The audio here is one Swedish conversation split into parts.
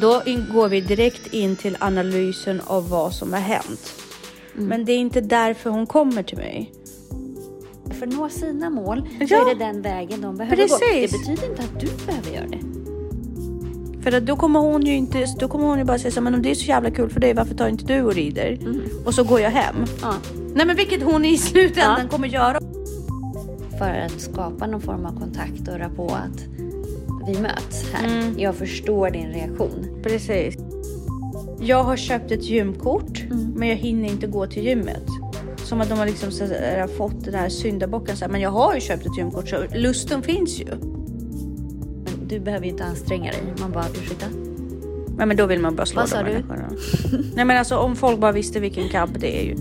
Då går vi direkt in till analysen av vad som har hänt. Mm. Men det är inte därför hon kommer till mig. För att nå sina mål så Ja. är det den vägen de behöver gå. Precis. Det betyder inte att du behöver göra det. För att då kommer hon ju inte, då kommer hon ju bara säga så men om det är så jävla kul för dig, varför tar inte du och rider? Och så går jag hem. Ja. Nej men vilket hon i slutändan Ja. kommer göra. För att skapa någon form av kontakt och på att vi möts här. Jag förstår din reaktion. Precis. Jag har köpt ett gymkort, men jag hinner inte gå till gymmet. Som att de har liksom så här, fått den här syndabocken. Så här, men jag har ju köpt ett gymkort så lusten finns ju. Men du behöver ju inte anstränga dig. Man bara, ursäkta? Nej, men då vill man bara slå Vad sa du? Nej men alltså om folk bara visste vilken cab det är ju.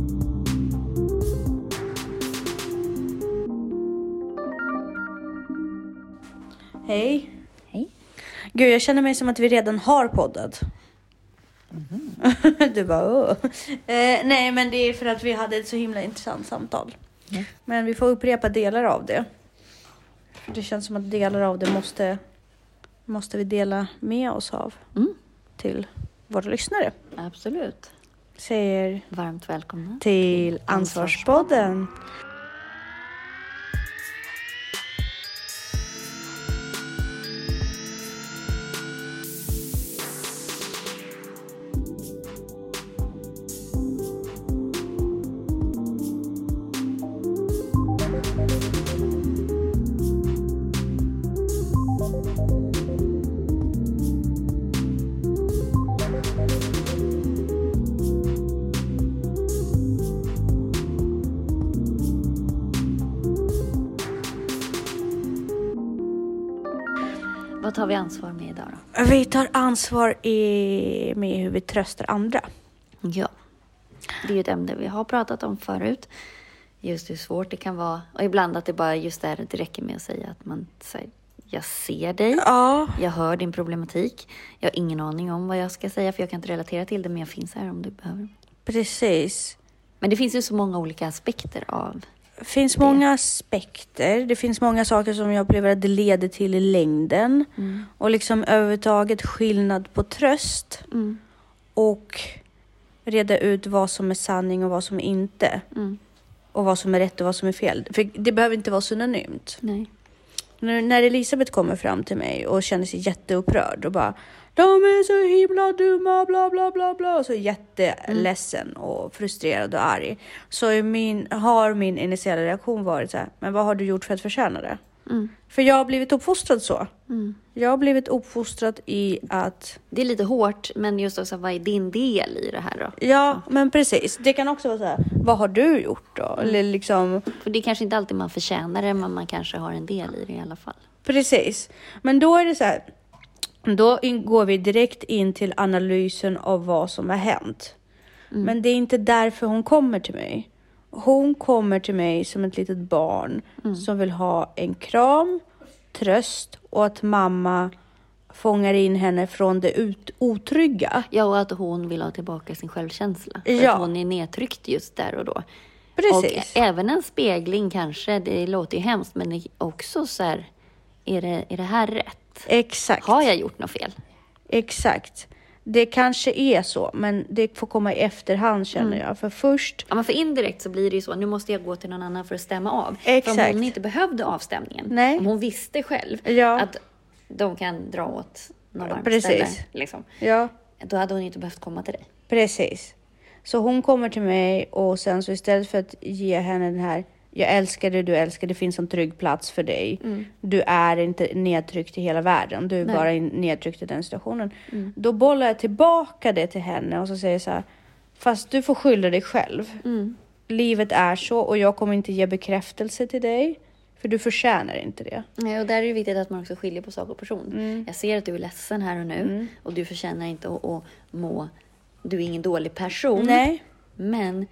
Hej. Gud jag känner mig som att vi redan har poddat. du bara Åh. eh, Nej men det är för att vi hade ett så himla intressant samtal. Ja. Men vi får upprepa delar av det. För Det känns som att delar av det måste, måste vi dela med oss av Mm, till våra lyssnare. absolut. Säger Varmt välkomna. till Ansvarspodden. Vad tar vi ansvar med idag då? Vi tar ansvar i, med hur vi tröstar andra. Ja. Det är ju ett ämne vi har pratat om förut. Just hur svårt det kan vara. Och ibland att det bara just där det räcker med att säga att man säger jag ser dig. Ja, Jag hör din problematik. Jag har ingen aning om vad jag ska säga för jag kan inte relatera till det men jag finns här om du behöver. precis. Men det finns ju så många olika aspekter av finns många aspekter. Det finns många saker som jag upplever att det leder till i längden. Och liksom överhuvudtaget skillnad på tröst mm, och reda ut vad som är sanning och vad som är inte. mm, Och vad som är rätt och vad som är fel. För det behöver inte vara synonymt. nej. När Elisabeth kommer fram till mig och känner sig jätteupprörd och bara De är så himla dumma, bla bla bla bla. Så jätteledsen och frustrerad och arg. Så min, har min initiala reaktion varit så här, men vad har du gjort för att förtjäna det? Mm, För jag har blivit uppfostrad så. mm. Jag har blivit uppfostrad i att, Det är lite hårt men just också vad är din del i det här då? ja men precis. Det kan också vara så här, vad har du gjort då? Eller liksom, För det är kanske inte alltid man förtjänar det men man kanske har en del i det i alla fall. Precis. Men då är det så här. Då går vi direkt in till analysen av vad som har hänt. Men det är inte därför hon kommer till mig. Hon kommer till mig som ett litet barn som vill ha en kram, tröst och att mamma fångar in henne från det ut- otrygga. Ja, och att hon vill ha tillbaka sin självkänsla. För Ja. att hon är nedtryckt just där och då. Precis. Och även en spegling kanske, det låter ju hemskt, men också så här, är det, är det här rätt? Exakt. Har jag gjort något fel? Exakt. Det kanske är så, men det får komma i efterhand känner jag. För först Ja, men för indirekt så blir det ju så, nu måste jag gå till någon annan för att stämma av. För Exakt. om hon inte behövde avstämningen, Nej. om hon visste själv Ja. att de kan dra åt något varmt Precis. ställe, liksom, Ja, då hade hon inte behövt komma till dig. precis. Så hon kommer till mig och sen så istället för att ge henne den här jag älskar dig, du älskar det finns en trygg plats för dig. Du är inte nedtryckt i hela världen, du är Nej. bara nedtryckt i den situationen. Då bollar jag tillbaka det till henne och så säger jag så här, fast du får skylla dig själv. Livet är så och jag kommer inte ge bekräftelse till dig, för du förtjänar inte det. Nej, och där är det viktigt att man också skiljer på sak och person. Mm. Jag ser att du är ledsen här och nu och du förtjänar inte att, att må... Du är ingen dålig person. Nej, Men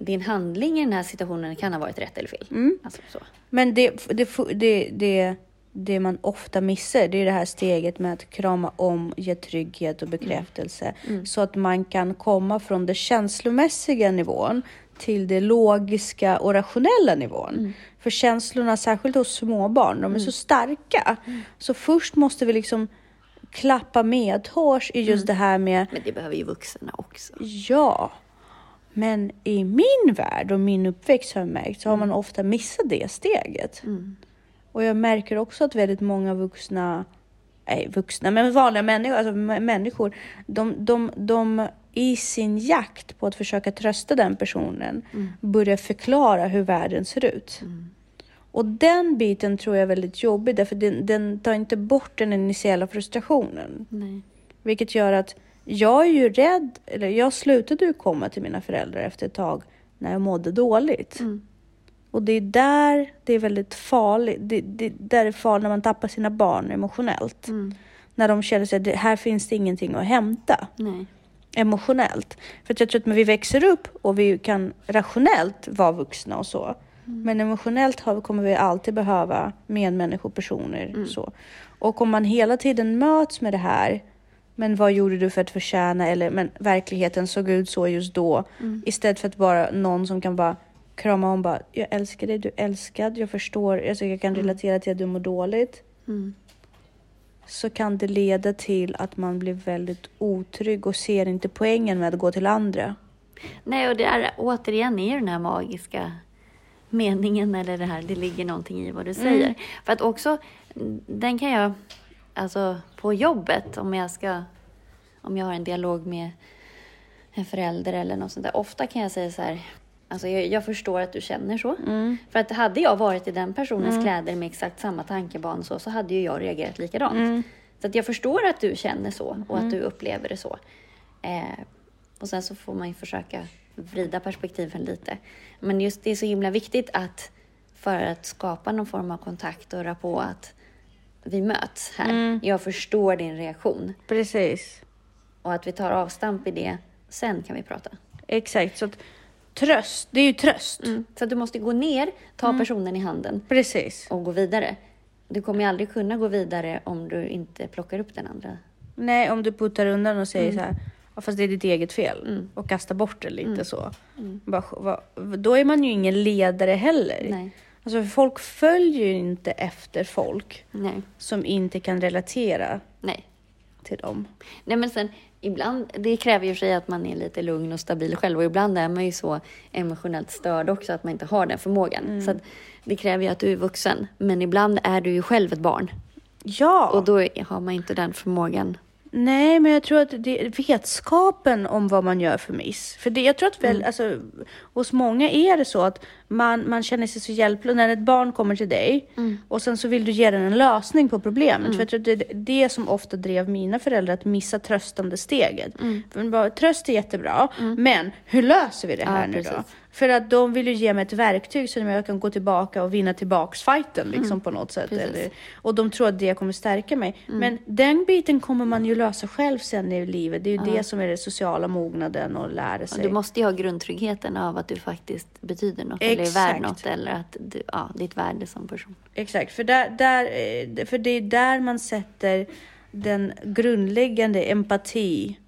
din handling i den här situationen kan ha varit rätt eller fel. Mm. Alltså, så. Men det, det, det, det, det man ofta missar, det är det här steget med att krama om, ge trygghet och bekräftelse. Så att man kan komma från den känslomässiga nivån till det logiska och rationella nivån. För känslorna, särskilt hos småbarn, de är så starka. Så först måste vi liksom klappa medhårs i just det här med Men det behöver ju vuxna också. Ja, men i min värld och min uppväxt har jag märkt så har man ofta missat det steget. Och jag märker också att väldigt många vuxna, nej vuxna, men vanliga människor, alltså människor, de, de, de i sin jakt på att försöka trösta den personen börjar förklara hur världen ser ut. Och den biten tror jag är väldigt jobbig därför den, den tar inte bort den initiala frustrationen. Nej. Vilket gör att jag är ju rädd, eller jag slutade ju komma till mina föräldrar efter ett tag när jag mådde dåligt. Mm. Och det är där det är väldigt farligt. Det, det, där är farligt när man tappar sina barn emotionellt. Mm. När de känner sig att det, här finns det ingenting att hämta Nej. emotionellt. För jag tror att när vi växer upp och vi kan rationellt vara vuxna och så. Mm. Men emotionellt har, kommer vi alltid behöva medmänniskor, personer. Mm. Så. Och om man hela tiden möts med det här. Men vad gjorde du för att förtjäna? Eller men verkligheten såg ut så just då. Mm. Istället för att bara någon som kan bara krama om bara. Jag älskar dig, du är älskad. Jag förstår. Alltså jag kan relatera till att du mår dåligt Mm. så kan det leda till att man blir väldigt otrygg och ser inte poängen med att gå till andra. Nej, och det är återigen är den här magiska meningen eller det här, det ligger någonting i vad du säger. För att också, den kan jag, alltså på jobbet, om jag ska, om jag har en dialog med en förälder eller något sånt där, ofta kan jag säga så här, alltså jag, jag förstår att du känner så. För att hade jag varit i den personens kläder med exakt samma tankeban så, så hade ju jag reagerat likadant. Så att jag förstår att du känner så och att du upplever det så. Eh, och sen så får man ju försöka vrida perspektiven lite. Men just det är så himla viktigt att för att skapa någon form av kontakt och rapport att vi möts här. Jag förstår din reaktion Precis. och att vi tar avstamp i det. Sen kan vi prata. Exakt. Så att tröst, det är ju tröst. Så att du måste gå ner, ta personen i handen Precis. och gå vidare. Du kommer ju aldrig kunna gå vidare om du inte plockar upp den andra. Nej, om du puttar undan och säger Mm. så här, ja, fast det är ditt eget fel och kastar bort det lite så. Bara, då är man ju ingen ledare heller. Nej. Alltså folk följer ju inte efter folk Nej. som inte kan relatera Nej. till dem. Nej men sen ibland, det kräver ju sig att man är lite lugn och stabil själv och ibland är man ju så emotionellt störd också att man inte har den förmågan. Så att det kräver ju att du är vuxen. Men ibland är du ju själv ett barn Ja! och då har man inte den förmågan. Nej, men jag tror att det är vetskapen om vad man gör för miss. För det, jag tror att väl, alltså, hos många är det så att man, man känner sig så hjälplös när ett barn kommer till dig och sen så vill du ge den en lösning på problemet. För jag tror det är det som ofta drev mina föräldrar att missa tröstande steget. För de bara, tröst är jättebra, men hur löser vi det Ja, här nu då? precis. För att de vill ju ge mig ett verktyg så att jag kan gå tillbaka och vinna tillbaks fighten liksom på något sätt. Eller, och de tror att det kommer stärka mig. Men den biten kommer man ju lösa själv sen i livet. Det är ju det som är den sociala mognaden och lära Och sig. du måste ju ha grundtryggheten av att du faktiskt betyder något eller är värd något eller att du, ja, ditt värde som person. Exakt, för, där, där, eh, för det är där man sätter den grundläggande empati,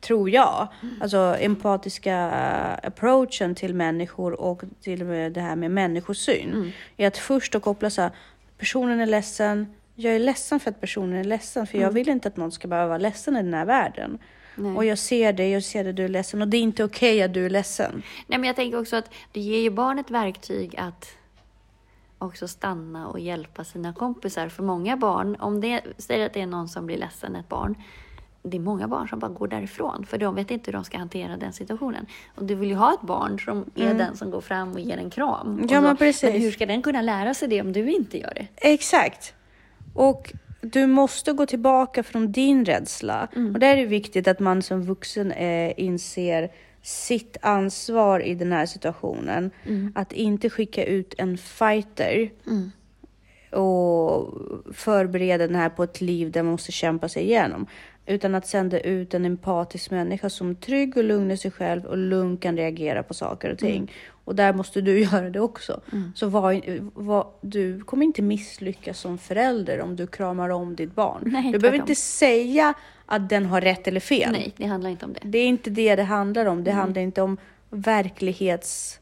tror jag. Alltså empatiska approachen till människor och till och det här med människosyn. Är att först då koppla så här, personen är ledsen, jag är ledsen för att personen är ledsen, för jag vill inte att någon ska behöva vara ledsen i den här världen. Nej. Och jag ser det, jag ser att du är ledsen och det är inte okej att du är ledsen. Nej, men jag tänker också att det ger ju barnet verktyg att också stanna och hjälpa sina kompisar. För många barn, om det säger att det är någon som blir ledsen, ett barn, det är många barn som bara går därifrån för de vet inte hur de ska hantera den situationen. Och du vill ju ha ett barn som är den som går fram och ger en kram. Mm. Ja, så, men precis. Men hur ska den kunna lära sig det om du inte gör det? Exakt. Och du måste gå tillbaka från din rädsla. Och där är det viktigt att man som vuxen eh, inser sitt ansvar i den här situationen. Att inte skicka ut en fighter och förbereda den här på ett liv där man måste kämpa sig igenom. Utan att sända ut en empatisk människa som är trygg och lugn i sig själv och lugnt kan reagera på saker och ting. Och där måste du göra det också. Så var, var, du kommer inte misslyckas som förälder om du kramar om ditt barn. Nej, du behöver inte säga att den har rätt eller fel. Nej, det handlar inte om det. Det är inte det det handlar om. Det handlar inte om verklighets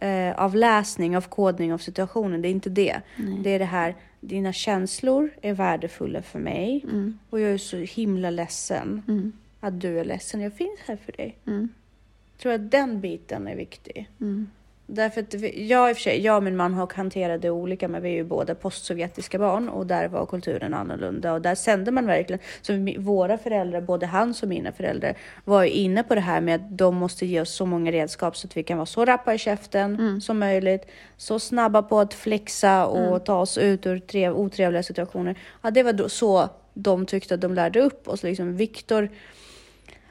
eh, av läsning, av kodning av situationen. Det är inte det. Det är det här, dina känslor är värdefulla för mig och jag är så himla ledsen att du är ledsen. Jag finns här för dig. Mm. Tror att den biten är viktig. Mm. Därför att jag, i och för sig, jag och min man har hanterat det olika, men vi är ju båda postsovjetiska barn och där var kulturen annorlunda och där sände man verkligen, så våra föräldrar, både hans och mina föräldrar, var ju inne på det här med att de måste ge oss så många redskap så att vi kan vara så rappa i käften som möjligt, så snabba på att flexa och ta oss ut ur trev, otrevliga situationer. Ja, det var då, så de tyckte att de lärde upp oss. Liksom, Viktor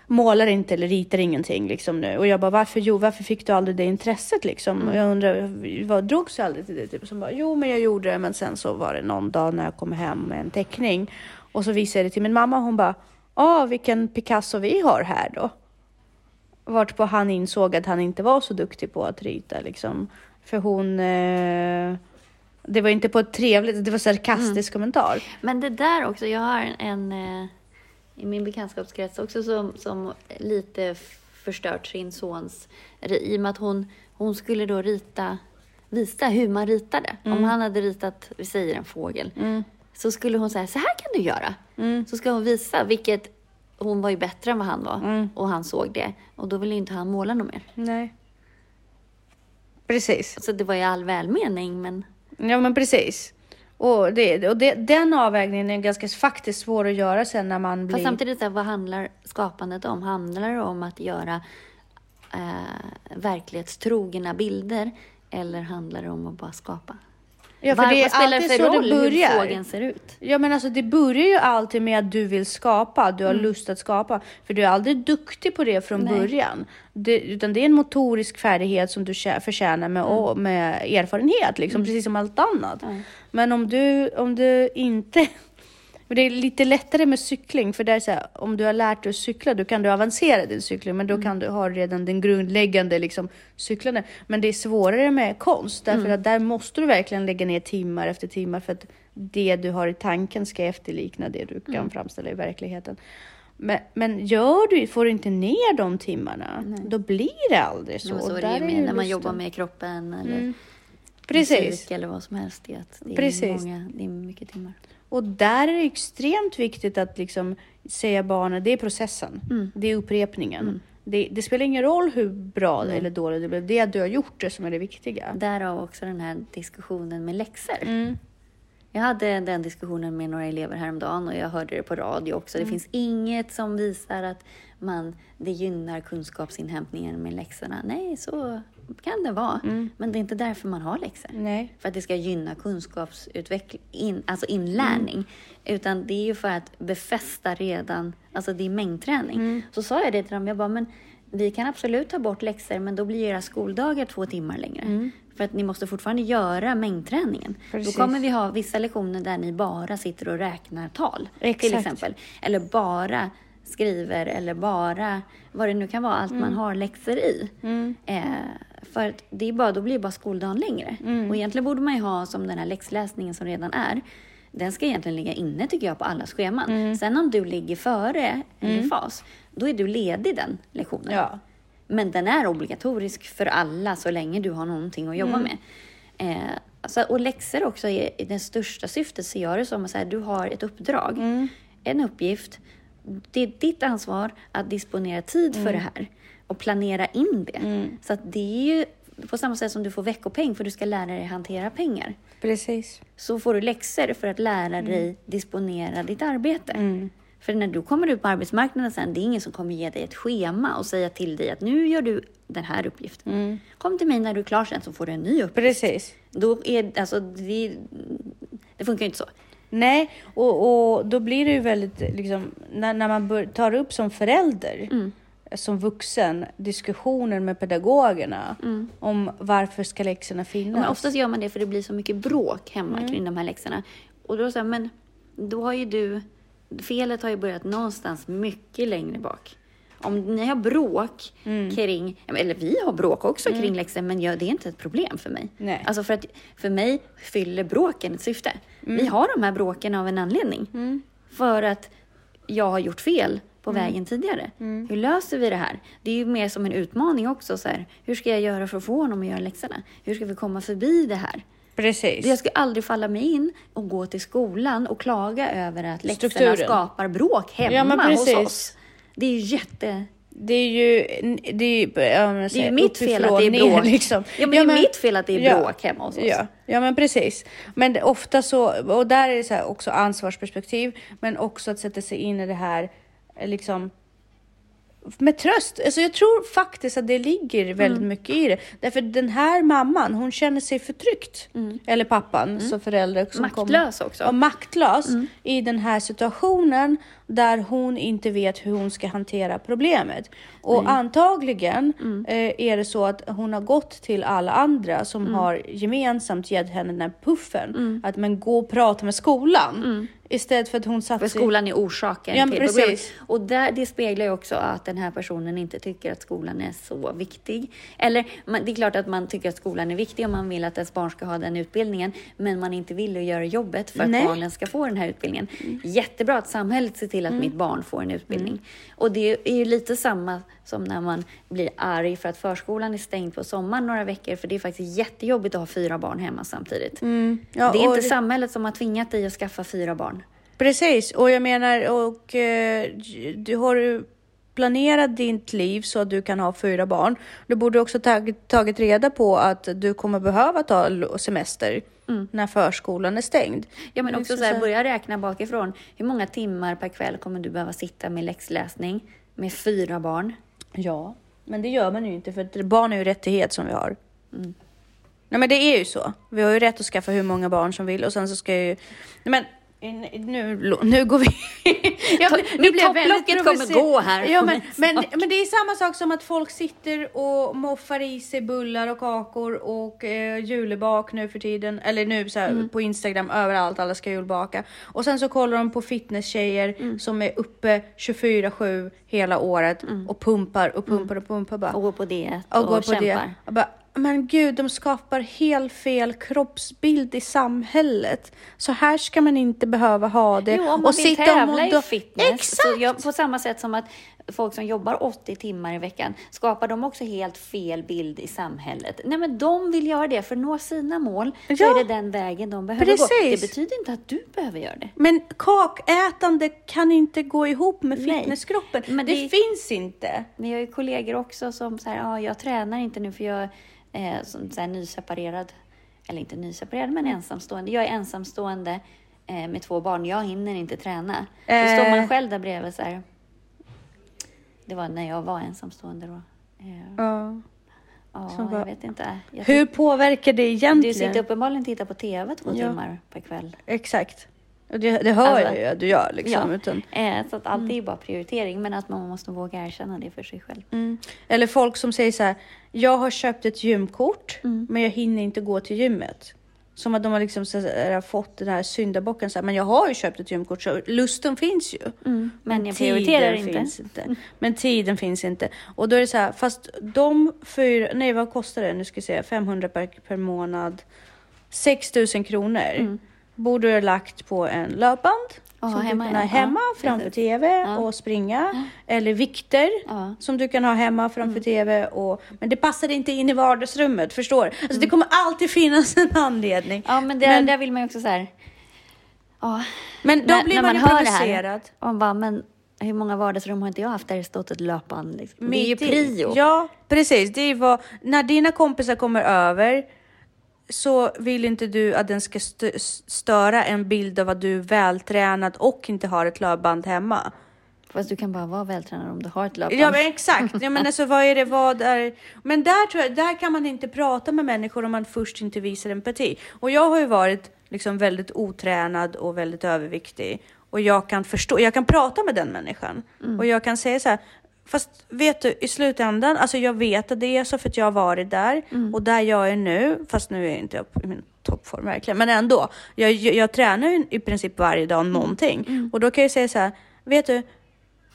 målar inte eller ritar ingenting liksom nu. Och jag bara, varför, jo, varför fick du aldrig det intresset liksom? Och jag undrar, vad drogs jag aldrig till det? Typ, som bara, jo, men jag gjorde det, men sen så var det någon dag när jag kom hem med en teckning och så visade jag det till min mamma och hon bara, ah, vilken Picasso vi har här då. Vartpå han insåg att han inte var så duktig på att rita liksom. För hon, eh, det var inte på ett trevligt, det var sarkastisk kommentar. Men det där också, jag har en, en eh, i min bekantskapskrets också som, som lite förstört sin sons, i och med att hon, hon skulle då rita, visa hur man ritade. Om han hade ritat, vi säger en fågel, så skulle hon säga, så här kan du göra. Så ska hon visa, vilket hon var ju bättre än vad han var och han såg det. Och då ville inte han måla något mer. Nej. Precis. Så det var i all välmening, men Ja, men precis. Och, det, och det, den avvägningen är ganska faktiskt svår att göra sen när man blir... Fast samtidigt, så vad handlar skapandet om? Handlar det om att göra eh, verklighetstrogna bilder eller handlar det om att bara skapa? Ja, för vad, det är vad spelar det för roll det börjar. hur fågeln ser ut? Ja, men alltså det börjar ju alltid med att du vill skapa, du har Mm. lust att skapa. För du är aldrig duktig på det från Nej. början. Det, utan det är en motorisk färdighet som du förtjänar med, och, med erfarenhet, liksom, precis som allt annat. Mm. Men om du, om du inte... för Det är lite lättare med cykling, för där är så här, om du har lärt dig att cykla, då kan du avancera din cykling, men då Mm. kan du ha redan den grundläggande liksom, cyklande. Men det är svårare med konst, därför Mm. att där måste du verkligen lägga ner timmar efter timmar för att det du har i tanken ska efterlikna det du kan Mm. framställa i verkligheten. Men, men gör du, får du inte ner de timmarna, då blir det aldrig så. Så, så är det ju med, när man jobbar med kroppen eller Mm. Precis. musik eller vad som helst. Det, är Precis. Många, det är mycket timmar. Och där är det extremt viktigt att liksom säga barnen, det är processen, Mm. det är upprepningen. Det, det spelar ingen roll hur bra eller dåligt det blev, det är att du har gjort det som är det viktiga. Därav också den här diskussionen med läxor. Mm. Jag hade den diskussionen med några elever häromdagen och jag hörde det på radio också. Mm. Det finns inget som visar att man, det gynnar kunskapsinhämtningen med läxorna. Nej, så kan det vara. Mm. Men det är inte därför man har läxor. Nej. För att det ska gynna kunskapsutveckling, in, alltså inlärning. Mm. Utan det är ju för att befästa redan, alltså det är mängdträning. Mm. Så sa jag det till dem, jag bara, men vi kan absolut ta bort läxor, men då blir era skoldagar två timmar längre. För att ni måste fortfarande göra mängdträningen. Mm. Precis. Då kommer vi ha vissa lektioner där ni bara sitter och räknar tal. Till Exakt. exempel. Eller bara skriver eller bara vad det nu kan vara, allt Mm. man har läxor i. Eh, för att det är bara, då blir bara skoldagen längre. Mm. Och egentligen borde man ju ha som den här läxläsningen som redan är. Den ska egentligen ligga inne tycker jag på allas scheman. Mm. Sen om du ligger före eller fas, då är du ledig den lektionen. Ja. Men den är obligatorisk för alla så länge du har någonting att jobba Mm. med. Eh, alltså, och läxor också är i det största syftet ser jag det som att så här, du har ett uppdrag, Mm. en uppgift. Det är ditt ansvar att disponera tid Mm. för det här och planera in det. Så att det är ju på samma sätt som du får veckopeng för du ska lära dig hantera pengar. Precis. Så får du läxor för att lära Mm. dig disponera ditt arbete. För när du kommer ut på arbetsmarknaden sen, det är ingen som kommer ge dig ett schema och säga till dig att nu gör du den här uppgiften. Kom till mig när du är klar sen så får du en ny uppgift. Precis. Då är, alltså, det, det funkar ju inte så. Nej, och, och då blir det ju väldigt, liksom, när, när man bör, tar upp som förälder, Mm. Som vuxen, diskussioner med pedagogerna om varför ska läxorna finnas. Mm. Men oftast gör man det för det blir så mycket bråk hemma kring de här läxorna. Och då säger men då har ju du, felet har ju börjat någonstans mycket längre bak. Om ni har bråk kring, eller vi har bråk också kring läxor, men jag, det är inte ett problem för mig. Nej. Alltså för att för mig fyller bråken ett syfte. Vi har de här bråken av en anledning. För att jag har gjort fel på Mm. vägen tidigare. Hur löser vi det här? Det är ju mer som en utmaning också. Så här, hur ska jag göra för att få honom att göra läxorna? Hur ska vi komma förbi det här? Precis. Jag skulle aldrig falla mig in och gå till skolan och klaga över att läxorna Strukturen. skapar bråk hemma Ja, hos oss. Det är ju jätte... Det är ju, det är, ju- ja, men Det är mitt fel att det är bråk. liksom. Ja, men det är mitt fel att det är bråk hemma hos oss. Ja, ja men precis. Men ofta så, och där är det så också ansvarsperspektiv, men också att sätta sig in i det här liksom med tröst. Alltså jag tror faktiskt att det ligger väldigt Mm. mycket i det. Därför den här mamman, hon känner sig förtryckt. Eller pappan, så förälder som Mm. Maktlös också. Ja, maktlös Mm. i den här situationen där hon inte vet hur hon ska hantera problemet. Och antagligen Mm. eh, är det så att hon har gått till alla andra som Mm. har gemensamt gett henne den här puffen. Att men gå och prata med skolan. Istället för att hon satt Mm. För skolan är orsaken Ja, till precis. problemet. Och där, det speglar ju också att den här personen inte tycker att skolan är så viktig. Eller man, det är klart att man tycker att skolan är viktig och man vill att ens barn ska ha den utbildningen. Men man inte vill att göra jobbet för att Nej. barnen ska få den här utbildningen. Jättebra att samhället ser till att mitt barn får en utbildning. Och det är ju lite samma som när man blir arg för att förskolan är stängd på sommaren några veckor. För det är faktiskt jättejobbigt att ha fyra barn hemma samtidigt. Mm, ja, det är inte samhället som har tvingat dig att skaffa fyra barn. Precis, och jag menar, och eh, du har ju planerat ditt liv så att du kan ha fyra barn. Du borde också tagit, tagit reda på att du kommer behöva ta semester när förskolan är stängd. Ja, men också så här, börja räkna bakifrån. Hur många timmar per kväll kommer du behöva sitta med läxläsning med fyra barn? Ja, men det gör man ju inte för barn är ju rättighet som vi har. Nej, men det är ju så. Vi har ju rätt att skaffa hur många barn som vill och sen så ska ju... Nej, Men nu, nu går vi... ja, nu blir topplocket kommer gå här Ja, men, men, men det är samma sak som att folk sitter och moffar i sig bullar och kakor och eh, julebak nu för tiden. Eller nu så här, Mm. på Instagram överallt, alla ska julbaka. Och sen så kollar de på fitnesstjejer Mm. som är uppe 24-7 hela året och pumpar och pumpar och pumpar bara. Och gå på diet och och, går på kämpar. Jag bara, men gud, de skapar helt fel kroppsbild i samhället. Så här ska man inte behöva ha det. Jo, om man och vill sitta tävla i fitness. Exakt! Så jag, på samma sätt som att folk som jobbar 80 timmar i veckan, skapar de också helt fel bild i samhället? Nej, men de vill göra det för att nå sina mål. Så Ja. är det den vägen de behöver gå. Precis. Det betyder inte att du behöver göra det. Men kakätande kan inte gå ihop med Nej. fitnesskroppen. Men det, det- finns inte. Men jag har ju kollegor också som säger, ja, jag tränar inte nu för jag är som, så här, nyseparerad. Eller inte nyseparerad, men ensamstående. Jag är ensamstående eh, med två barn. Jag hinner inte träna. Så Eh. står man själv där bredvid så här. Det var när jag var ensamstående då. Eh, Ja. ja, jag vet inte. Jag Hur påverkar det Du egentligen? sitter uppenbarligen och tittar på TV två Ja. timmar per kväll. Exakt. Det, det hör Alltså, jag ju att du gör. Liksom, ja. utan, Eh, så att allt är ju bara prioritering, men att man måste våga erkänna det för sig själv. mm. Eller folk som säger så här, jag har köpt ett gymkort, Mm. men jag hinner inte gå till gymmet. Som att de har liksom här, fått den här syndabocken, så här, men jag har ju köpt ett gymkort, så lusten finns ju. Men jag prioriterar inte. Finns inte. Men tiden finns inte. Och då är det så här, fast de fyra, nej vad kostar det? Nu ska vi se, 500 per, per månad. 6 000 kronor. Mm. Borde du ha lagt på en löpband. Ja, som hemma, du kan ha ja. hemma Ja, framför precis. TV Ja. och springa. Eller vikter Ja. som du kan ha hemma framför Mm. TV. Och, men det passar inte in i vardagsrummet, förstår du? Alltså det kommer alltid finnas en anledning. Mm. Ja, men, det, Men- där vill man ju också så här... Ja, Men då när- blir när man, ju hör det provocerad. här, och man bara, men hur många vardagsrum har inte jag haft där det stått ett löpband? Liksom? Det är ju prio. Ja, precis. Det är vad, när dina kompisar kommer över så vill inte du att den ska st- störa en bild av att du är vältränad och inte har ett löpband hemma. Fast du kan bara vara vältränad om du har ett löpband. Ja, men exakt. Ja, men alltså, vad är det, vad är... Men där tror jag, där kan man inte prata med människor om man först inte visar empati. Och jag har ju varit liksom väldigt otränad och väldigt överviktig. Och jag kan förstå, jag kan prata med den människan. Och jag kan säga så här, fast vet du, i slutändan, alltså jag vet att det är så för att jag har varit där. Och där jag är nu, fast nu är jag inte i min toppform verkligen, men ändå. Jag, jag, jag tränar ju i princip varje dag någonting. Och då kan jag säga så här, vet du,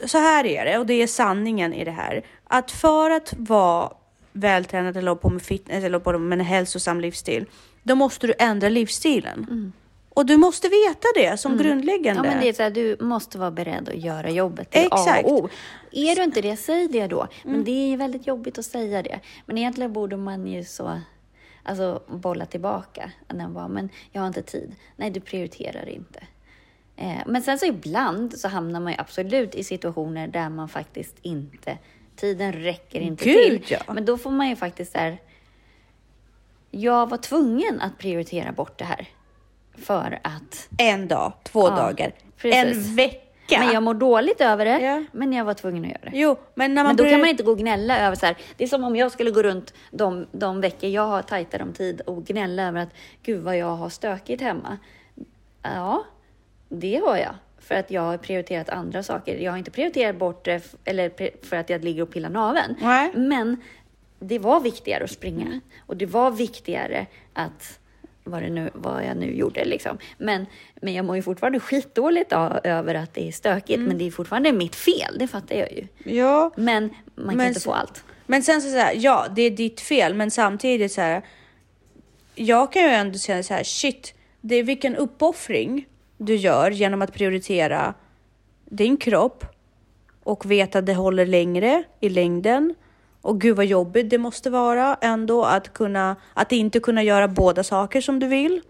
så här är det och det är sanningen i det här. Att för att vara vältränad eller hålla på med fitness eller på med en hälsosam livsstil, då måste du ändra livsstilen. Och du måste veta det som grundläggande. Mm. Ja, men det är så här, du måste vara beredd att göra jobbet. Är Exakt. A och O. Är du inte det, säg det då. Men det är väldigt jobbigt att säga det. Men egentligen borde man ju så, alltså bolla tillbaka. Bara, men jag har inte tid. Nej, du prioriterar inte. Eh, men sen så ibland så hamnar man ju absolut i situationer där man faktiskt inte, tiden räcker inte Gud, till. ja. Men då får man ju faktiskt här, jag var tvungen att prioritera bort det här. För att En dag, två Ja, dagar, precis. en vecka. men jag mår dåligt över det, Ja. men jag var tvungen att göra det. Jo, men när man Men då börjar- kan man inte gå och gnälla över så här. Det är som om jag skulle gå runt de, de veckor jag har tajtare om tid och gnälla över att gud vad jag har stökigt hemma. Ja, det har jag. För att jag har prioriterat andra saker. Jag har inte prioriterat bort det eller för att jag ligger och pillar naveln. Men det var viktigare att springa. Och det var viktigare att vad, det nu, vad jag nu gjorde. Liksom. Men, men jag mår ju fortfarande skitdåligt av, över att det är stökigt. Men det är fortfarande mitt fel, det fattar jag ju. Ja, Men man kan Men inte så- få allt. men sen så, så här, ja, det är ditt fel, men samtidigt så här. Jag kan ju ändå säga så här, shit, det är vilken uppoffring du gör genom att prioritera din kropp och veta att det håller längre i längden. Och gud vad jobbigt det måste vara ändå att kunna, att inte kunna göra båda saker som du vill.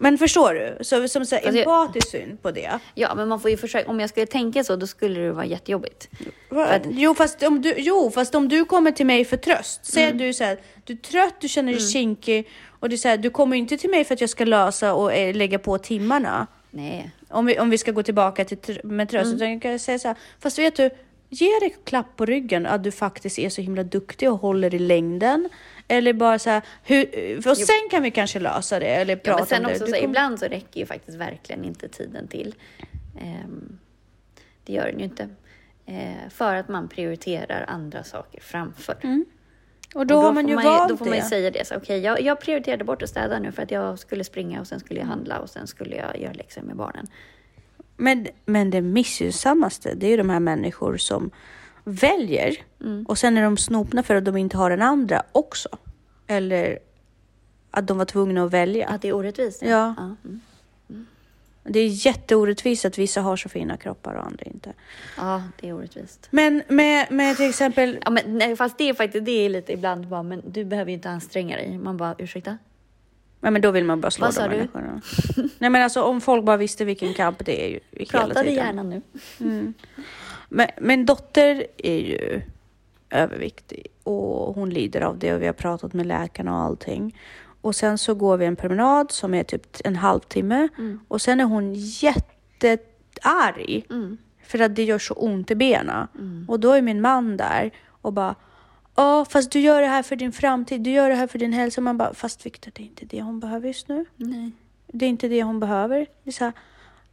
Men förstår du? Så, som så här, Alltså empatisk syn på det. Ja, men man får ju försöka. Om jag skulle tänka så, då skulle det vara jättejobbigt. Att- Jo, fast om du, jo, fast om du kommer till mig för tröst. Säg Mm. du så här, du är trött, du känner dig kinkig och du, så här, du kommer inte till mig för att jag ska lösa och eh, lägga på timmarna. Nej. Om vi, om vi ska gå tillbaka till tr- med tröst. Mm. Utan jag kan säga så här, fast vet du, ge dig klapp på ryggen att du faktiskt är så himla duktig och håller i längden. Eller bara så här, hur, och sen kan vi kanske lösa det eller Ja, prata men sen om det. också, så, kommer- ibland så räcker ju faktiskt verkligen inte tiden till. Ehm, det gör den ju inte. Eh, för att man prioriterar andra saker framför. och då, Och har man får ju man valt Då får man ju det. säga det. Så, okay, jag, jag prioriterade bort att städa nu för att jag skulle springa och sen skulle Mm. jag handla och sen skulle jag göra läxor med barnen. Men, men det missgynnsammaste, det är ju de här människor som väljer Mm. och sen är de snopna för att de inte har den andra också. Eller att de var tvungna att välja. Att det är orättvist? Ja. Mm. Det är jätteorättvist att vissa har så fina kroppar och andra inte. ja, det är orättvist. Men med, med till exempel, Ja, men, nej, fast det är faktiskt det är lite ibland bara, men du behöver ju inte anstränga dig. Man bara, ursäkta? Ja, men då vill man bara slå Vad de sa du? människorna. Nej men alltså om folk bara visste vilken kamp det är ju hela Prata tiden. gärna nu. Men, men dotter är ju överviktig och hon lider av det och vi har pratat med läkarna och allting. Och sen så går vi en promenad som är typ en halvtimme och sen är hon jättearg för att det gör så ont i benen. Och då är min man där och bara Ja, fast du gör det här för din framtid, du gör det här för din hälsa. Man bara, fast Victor, det är inte det hon behöver just nu. Nej. Det är inte det hon behöver. Det är så här,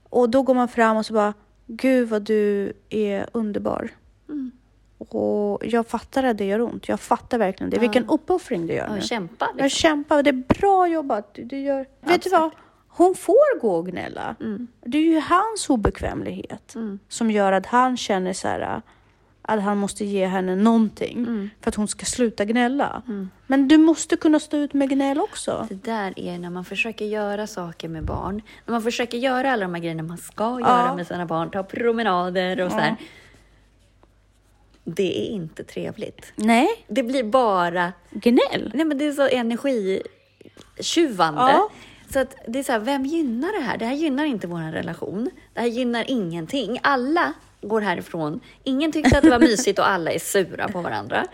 och då går man fram och så bara, gud vad du är underbar. Mm. Och jag fattar att det gör ont. Jag fattar verkligen det. Vilken uppoffring du gör Ja, nu. kämpa. Jag Liksom. kämpar. Det är bra jobbat. Du, du gör... Vet du vad? Hon får gå och gnälla. Mm. Det är ju hans obekvämlighet som gör att han känner så här att han måste ge henne någonting Mm. för att hon ska sluta gnälla. Men du måste kunna stå ut med gnäll också. Det där är när man försöker göra saker med barn. När man försöker göra alla de här grejerna man ska göra med sina barn. Ta promenader och så här. Det är inte trevligt. Nej, Det blir bara... gnäll. Nej men det är så energitjuvande. Ja. Så att det är så här, vem gynnar det här? Det här gynnar inte vår relation. Det här gynnar ingenting. Alla går härifrån. Ingen tyckte att det var mysigt och alla är sura på varandra.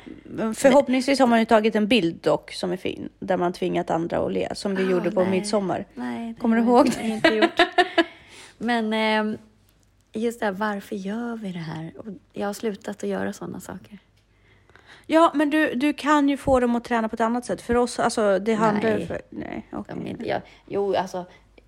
Förhoppningsvis har man ju tagit en bild dock som är fin, där man tvingat andra att le, som vi Ah, gjorde på nej. midsommar. Nej, det Kommer du ihåg jag inte gjort. Men ehm, just det här, varför gör vi det här? Och jag har slutat att göra sådana saker. Ja, men du, du kan ju få dem att träna på ett annat sätt. För oss, alltså det handlar Nej. För, nej, inte, jag, jo, alltså,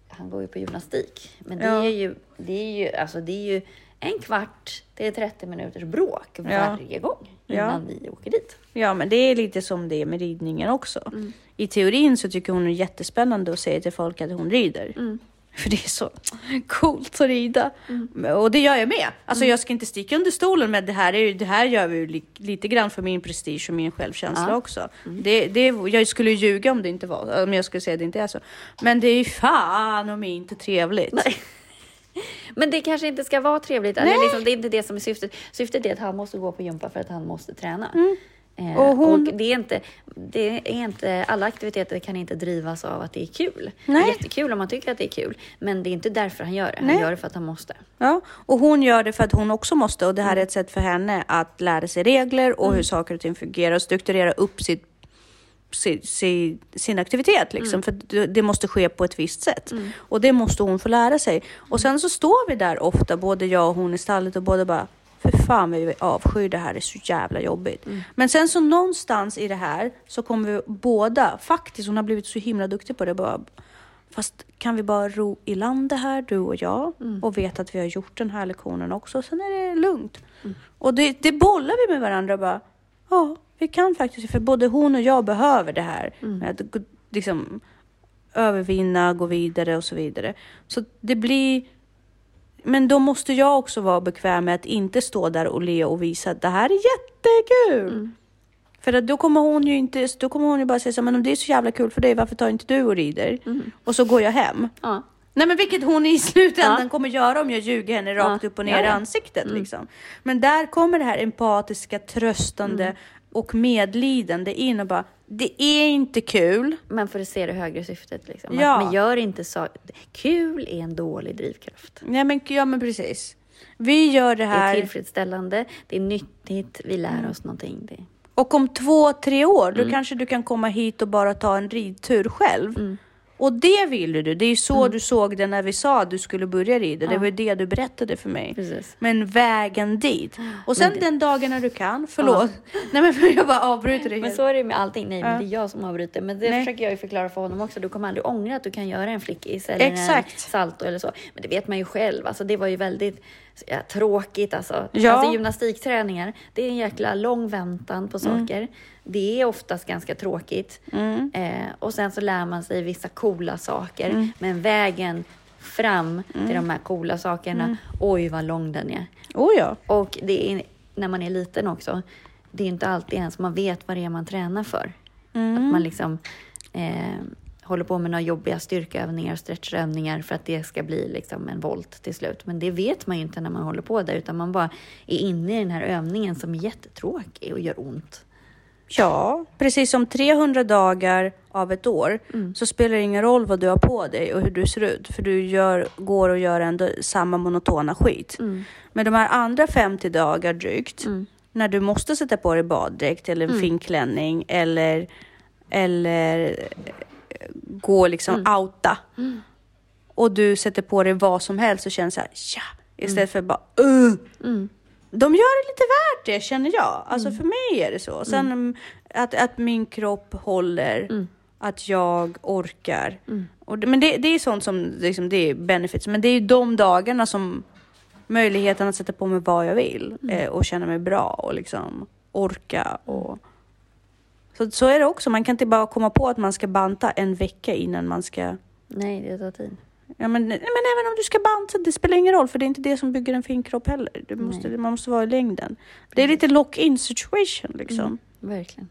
han går ju på gymnastik. Men det Ja. är ju, det är ju, alltså, det är ju en kvart till 30 minuters bråk varje gång innan vi åker dit. Ja, men det är lite som det är med ridningen också. Mm. I teorin så tycker hon det är jättespännande att säga till folk att hon rider. Mm. För det är så coolt att rida. Mm. Och det gör jag med. Alltså jag ska inte sticka under stolen med det här. Är det här gör vi ju li, lite grann för min prestige och min självkänsla Ja. också. Det, det, jag skulle ljuga om det inte var om jag skulle säga att det inte är så. Men det är ju fan om inte trevligt. Nej. Men det kanske inte ska vara trevligt. Eller liksom, det är inte det som är syftet. Syftet är att han måste gå på gympa för att han måste träna. Eh, Mm. Och hon- och det är, inte, det är inte, alla aktiviteter kan inte drivas av att det är kul. Det Nej. är jättekul om man tycker att det är kul. Men det är inte därför han gör det. Han Nej. gör det för att han måste. Ja, och hon gör det för att hon också måste och det här är ett sätt för henne att lära sig regler och hur saker och ting fungerar och strukturera upp sitt, sin, sin, sin aktivitet liksom. För det- måste ske på ett visst sätt. Och det måste hon få lära sig. Och sen så står vi där ofta, både jag och hon i stallet och båda bara för fan vi avskyr det här, det är så jävla jobbigt. Men sen så någonstans i det här så kommer vi båda, faktiskt, hon har blivit så himla duktig på det, bara Fast kan vi bara ro i land det här, du och jag, och veta att vi har gjort den här lektionen också, sen är det lugnt. Och det, det bollar vi med varandra bara. Ja, vi kan faktiskt, för både hon och jag behöver det här. Med att gå- liksom, övervinna, gå vidare och så vidare. Så det blir... Men då måste jag också vara bekväm med att inte stå där och le och visa att det här är jättekul. För att då kommer hon ju inte, då kommer hon ju bara säga så men om det är så jävla kul för dig, varför tar inte du och rider? Och så går jag hem. Ja. Nej men vilket hon i slutändan Ja. kommer göra om jag ljuger henne rakt Ja. upp och ner i ansiktet. Liksom. Men där kommer det här empatiska, tröstande och medlidande in och bara, det är inte kul. Men för att se det högre syftet. Liksom. Ja. Men gör inte så. Kul är en dålig drivkraft. Nej men, ja, men precis. Vi gör det Det är här tillfredsställande, det är nyttigt, vi lär oss någonting. Det. och om två, tre år då kanske du kan komma hit och bara ta en ridtur själv. Och det ville du. Det är ju så du såg det när vi sa att du skulle börja rida. Det var ju det du berättade för mig. Precis. Men vägen dit. Och sen den dagen när du kan, förlåt. Nej men för jag bara avbryter det Men så är det med allting. Nej, men det är jag som avbryter. Men det Nej. försöker jag ju förklara för honom också. Du kommer aldrig ångra att du kan göra en flickis eller Exakt. en salto eller så. Men det vet man ju själv. Alltså, det var ju väldigt ja, tråkigt. Alltså. Ja. alltså gymnastikträningar, det är en jäkla lång väntan på Mm. saker. Det är oftast ganska tråkigt. Eh, och sen så lär man sig vissa coola saker. Mm. Men vägen fram till de här coola sakerna, Mm. oj vad lång den är. Oh ja. Och det är när man är liten också. Det är inte alltid ens man vet vad det är man tränar för. Att man liksom eh, håller på med några jobbiga styrkeövningar, stretchövningar för att det ska bli liksom en volt till slut. Men det vet man ju inte när man håller på där, utan man bara är inne i den här övningen som är jättetråkig och gör ont. Ja, precis som 300 dagar av ett år så spelar det ingen roll vad du har på dig och hur du ser ut. För du gör, går och gör ändå samma monotona skit. Men de här andra 50 dagar drygt, när du måste sätta på dig baddräkt eller en fin klänning eller, eller gå liksom outa. Och du sätter på dig vad som helst och känner så här, ja, istället för bara, uh. De gör det lite värt det känner jag. Alltså för mig är det så. Sen mm, att, att min kropp håller, att jag orkar. Och, det- men det, det är sånt som liksom, det är benefits. Men det är ju de dagarna som möjligheten att sätta på mig vad jag vill eh, och känna mig bra och liksom orka. Och... Så, så är det också. Man kan inte bara komma på att man ska banta en vecka innan man ska Nej, det tar tid. Ja, men, men även om du ska banta, det spelar ingen roll för det är inte det som bygger en fin kropp heller. Du måste, man måste vara i längden. Det är lite lock-in situation liksom. Verkligen.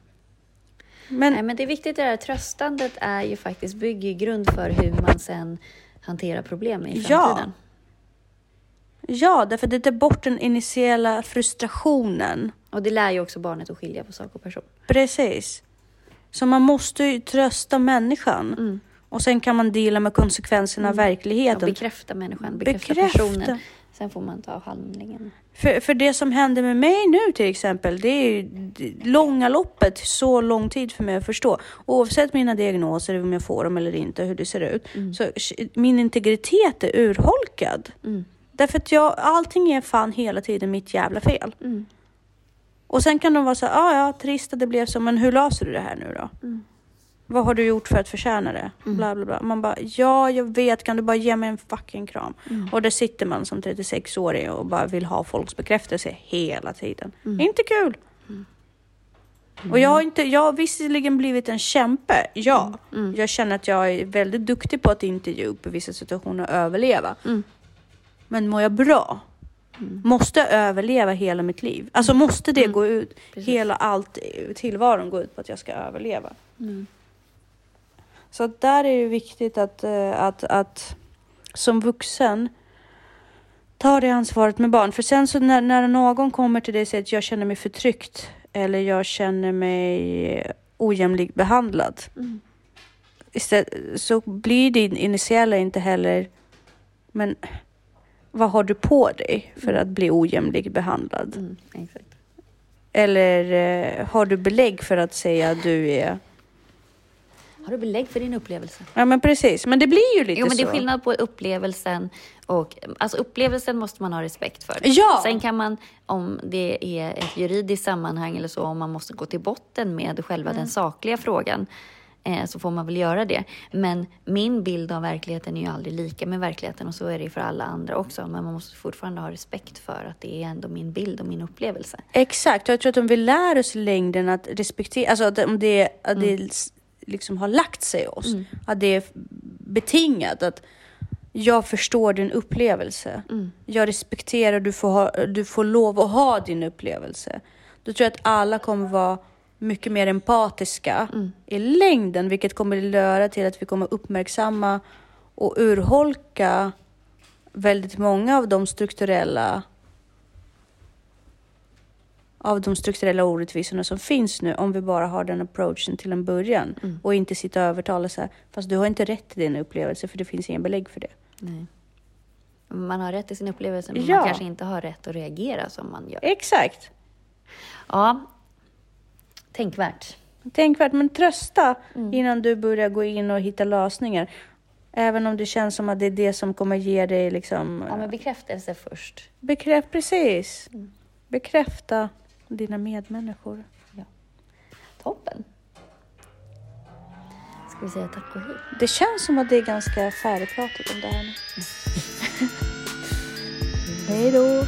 Men Nej, men det är viktigt det här tröstandet är ju faktiskt bygger grund för hur man sen hanterar problem i Ja. framtiden. ja, därför det tar bort den initiala frustrationen. Och det lär ju också barnet att skilja på sak och person. Precis. Så man måste ju trösta människan. Och sen kan man dela med konsekvenserna av Och verkligheten. bekräfta människan, bekräfta, Bekräfta. personen. Sen får man ta handlingen. För, för det som händer med mig nu till exempel, det är ju det långa loppet, så lång tid för mig att förstå. Oavsett mina diagnoser, om jag får dem eller inte, hur det ser ut. Så sh- min integritet är urholkad. Därför att jag, allting är fan hela tiden mitt jävla fel. Och sen kan de vara så här, ah, ja trist att det blev så, men hur löser du det här nu då? Vad har du gjort för att förtjäna det? Bla, bla, bla. Man bara, ja jag vet, kan du bara ge mig en fucking kram? Och där sitter man som 36-åring och bara vill ha folks bekräftelse hela tiden. Inte kul! Och jag har, inte, jag har visserligen blivit en kämpe, ja. Jag känner att jag är väldigt duktig på att inte ge upp i vissa situationer och överleva. Mm. Men mår jag bra? Måste jag överleva hela mitt liv? Alltså måste det gå ut, Precis. hela allt, tillvaron gå ut på att jag ska överleva? Mm. Så där är det viktigt att, eh, att, att som vuxen ta det ansvaret med barn. För sen så när, när någon kommer till dig och säger att jag känner mig förtryckt eller jag känner mig ojämlikt behandlad. Mm. Istället, så blir din initiala inte heller, men vad har du på dig för att bli ojämlikt behandlad? Mm, exakt. Eller eh, har du belägg för att säga att du är... Har du belägg för din upplevelse? Ja men precis, men det blir ju lite Jo, men det är så. skillnad på upplevelsen och... Alltså upplevelsen måste man ha respekt för. Ja! Sen kan man, om det är ett juridiskt sammanhang eller så, om man måste gå till botten med själva Mm. den sakliga frågan, eh, så får man väl göra det. Men min bild av verkligheten är ju aldrig lika med verkligheten och så är det ju för alla andra också. Men man måste fortfarande ha respekt för att det är ändå min bild och min upplevelse. Exakt, och jag tror att om vi lär oss i längden att respektera, alltså att om det, att det s- liksom har lagt sig i oss, att det är betingat, att jag förstår din upplevelse. Jag respekterar, du får, ha, du får lov att ha din upplevelse. Då tror jag att alla kommer vara mycket mer empatiska i längden, vilket kommer löra till att vi kommer uppmärksamma och urholka väldigt många av de strukturella av de strukturella orättvisorna som finns nu om vi bara har den approachen till en början och inte sitta och övertala så här, fast du har inte rätt till din upplevelse för det finns ingen belägg för det. Nej. Man har rätt till sin upplevelse, men Ja. man kanske inte har rätt att reagera som man gör. Exakt. Ja, tänkvärt. Tänkvärt, men trösta innan du börjar gå in och hitta lösningar. Även om det känns som att det är det som kommer ge dig liksom... Ja, men bekräftelse först. Bekräft, precis. Bekräfta dina medmänniskor. Toppen. Ska vi säga tack och hej? Det känns som att det är ganska färdigpratat om det här nu. Hej då!